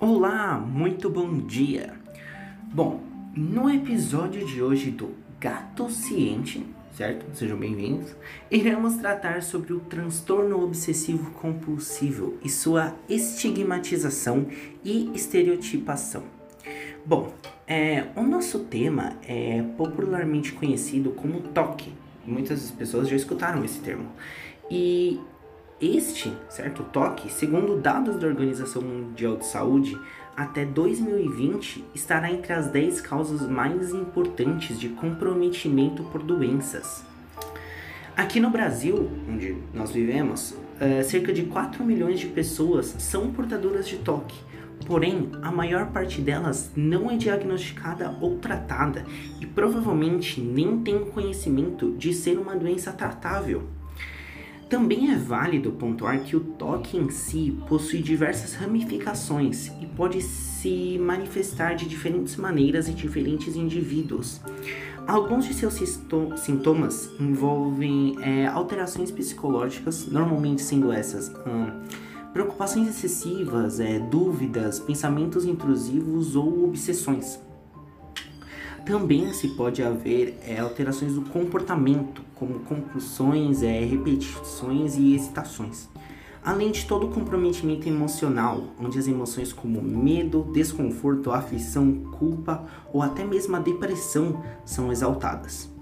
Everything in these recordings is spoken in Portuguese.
Olá, muito bom dia. Bom, no episódio de hoje do Gato Ciente, certo? Sejam bem-vindos. Iremos tratar sobre o transtorno obsessivo compulsivo e sua estigmatização e estereotipação. Bom, é, o nosso tema é popularmente conhecido como toque. Muitas pessoas já escutaram esse termo. E este, certo, toque, segundo dados da Organização Mundial de Saúde, até 2020 estará entre as 10 causas mais importantes de comprometimento por doenças. Aqui no Brasil, onde nós vivemos, é, cerca de 4 milhões de pessoas são portadoras de toque. Porém, a maior parte delas não é diagnosticada ou tratada e provavelmente nem tem conhecimento de ser uma doença tratável. Também é válido pontuar que o toque em si possui diversas ramificações e pode se manifestar de diferentes maneiras em diferentes indivíduos. Alguns de seus sintomas envolvem é, alterações psicológicas, normalmente sendo essas hum, preocupações excessivas, é, dúvidas, pensamentos intrusivos ou obsessões. Também se pode haver é, alterações do comportamento, como compulsões, é, repetições e excitações. Além de todo o comprometimento emocional, onde as emoções como medo, desconforto, aflição, culpa ou até mesmo a depressão são exaltadas.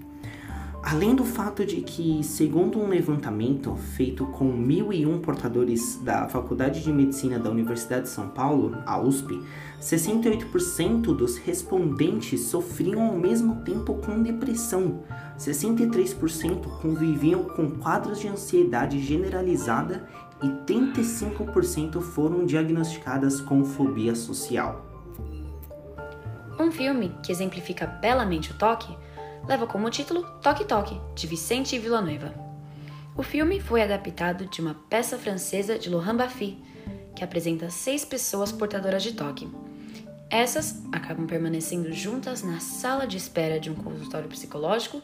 Além do fato de que, segundo um levantamento feito com 1.001 portadores da Faculdade de Medicina da Universidade de São Paulo, a USP, 68% dos respondentes sofriam ao mesmo tempo com depressão, 63% conviviam com quadros de ansiedade generalizada e 35% foram diagnosticadas com fobia social. Um filme que exemplifica belamente o toque leva como título Toque Toque, de Vicente Villanueva. O filme foi adaptado de uma peça francesa de Laurent Baffy, que apresenta seis pessoas portadoras de toque. Essas acabam permanecendo juntas na sala de espera de um consultório psicológico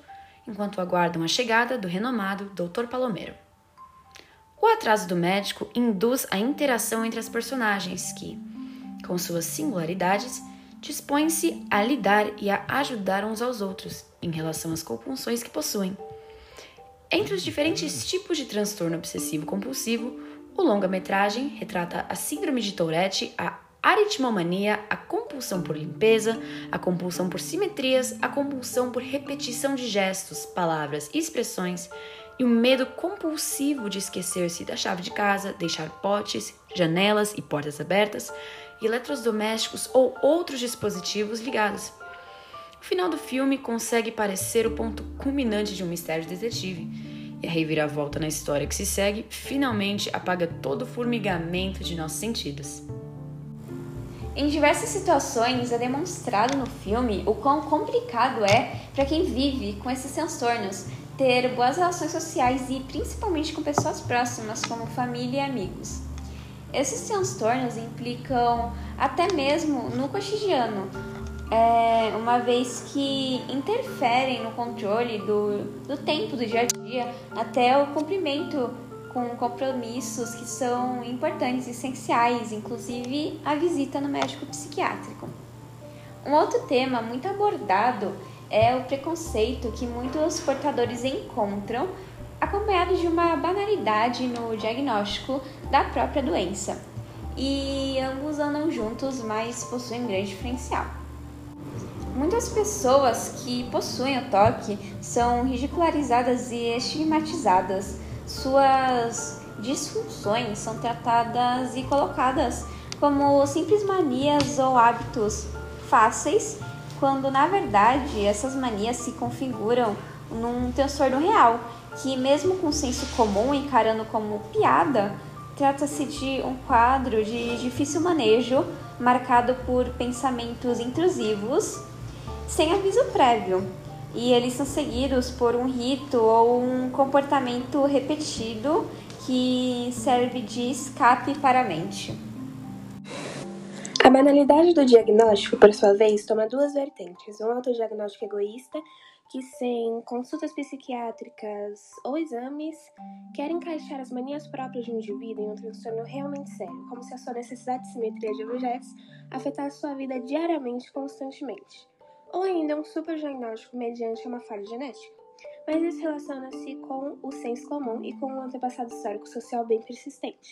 enquanto aguardam a chegada do renomado Dr. Palomero. O atraso do médico induz a interação entre as personagens que, com suas singularidades, dispõem-se a lidar e a ajudar uns aos outros em relação às compulsões que possuem. Entre os diferentes tipos de transtorno obsessivo compulsivo, o longa-metragem retrata a síndrome de Tourette, a aritmomania, a compulsão por limpeza, a compulsão por simetrias, a compulsão por repetição de gestos, palavras e expressões e o medo compulsivo de esquecer-se da chave de casa, deixar potes, janelas e portas abertas, eletrodomésticos ou outros dispositivos ligados. O final do filme consegue parecer o ponto culminante de um mistério detetive. E a reviravolta na história que se segue finalmente apaga todo o formigamento de nossos sentidos. Em diversas situações é demonstrado no filme o quão complicado é para quem vive com esses transtornos ter boas relações sociais e principalmente com pessoas próximas, como família e amigos. Esses transtornos implicam até mesmo no cotidiano, é, uma vez que interferem no controle do, do tempo do dia a dia até o cumprimento com compromissos que são importantes e essenciais, inclusive a visita no médico psiquiátrico. Um outro tema muito abordado é o preconceito que muitos portadores encontram, acompanhado de uma banalidade no diagnóstico da própria doença. E ambos andam juntos, mas possuem grande diferencial. Muitas pessoas que possuem o toque são ridicularizadas e estigmatizadas. Suas disfunções são tratadas e colocadas como simples manias ou hábitos fáceis, quando na verdade essas manias se configuram num transtorno real, que mesmo com senso comum encarando como piada, trata-se de um quadro de difícil manejo, marcado por pensamentos intrusivos sem aviso prévio, e eles são seguidos por um rito ou um comportamento repetido que serve de escape para a mente. A banalidade do diagnóstico, por sua vez, toma duas vertentes: um autodiagnóstico egoísta que, sem consultas psiquiátricas ou exames, querem encaixar as manias próprias de um indivíduo em um transtorno realmente sério, como se a sua necessidade de simetria de objetos afetasse sua vida diariamente constantemente. Ou ainda um superdiagnóstico mediante uma falha genética. Mas isso relaciona-se com o senso comum e com um antepassado histórico social bem persistente.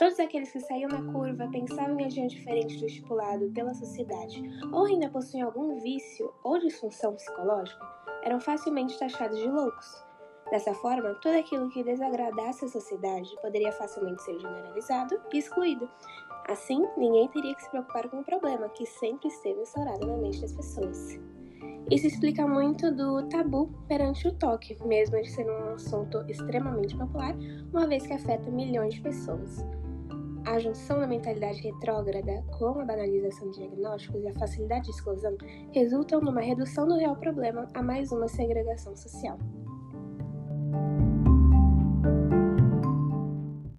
Todos aqueles que saíam na curva pensavam em agir diferente do estipulado pela sociedade, ou ainda possuíam algum vício ou disfunção psicológica, eram facilmente taxados de loucos. Dessa forma, tudo aquilo que desagradasse a sociedade poderia facilmente ser generalizado e excluído. Assim, ninguém teria que se preocupar com o problema que sempre esteve instaurado na mente das pessoas. Isso explica muito do tabu perante o toque, mesmo de ser um assunto extremamente popular, uma vez que afeta milhões de pessoas. A junção da mentalidade retrógrada com a banalização de diagnósticos e a facilidade de exclusão resultam numa redução do real problema a mais uma segregação social.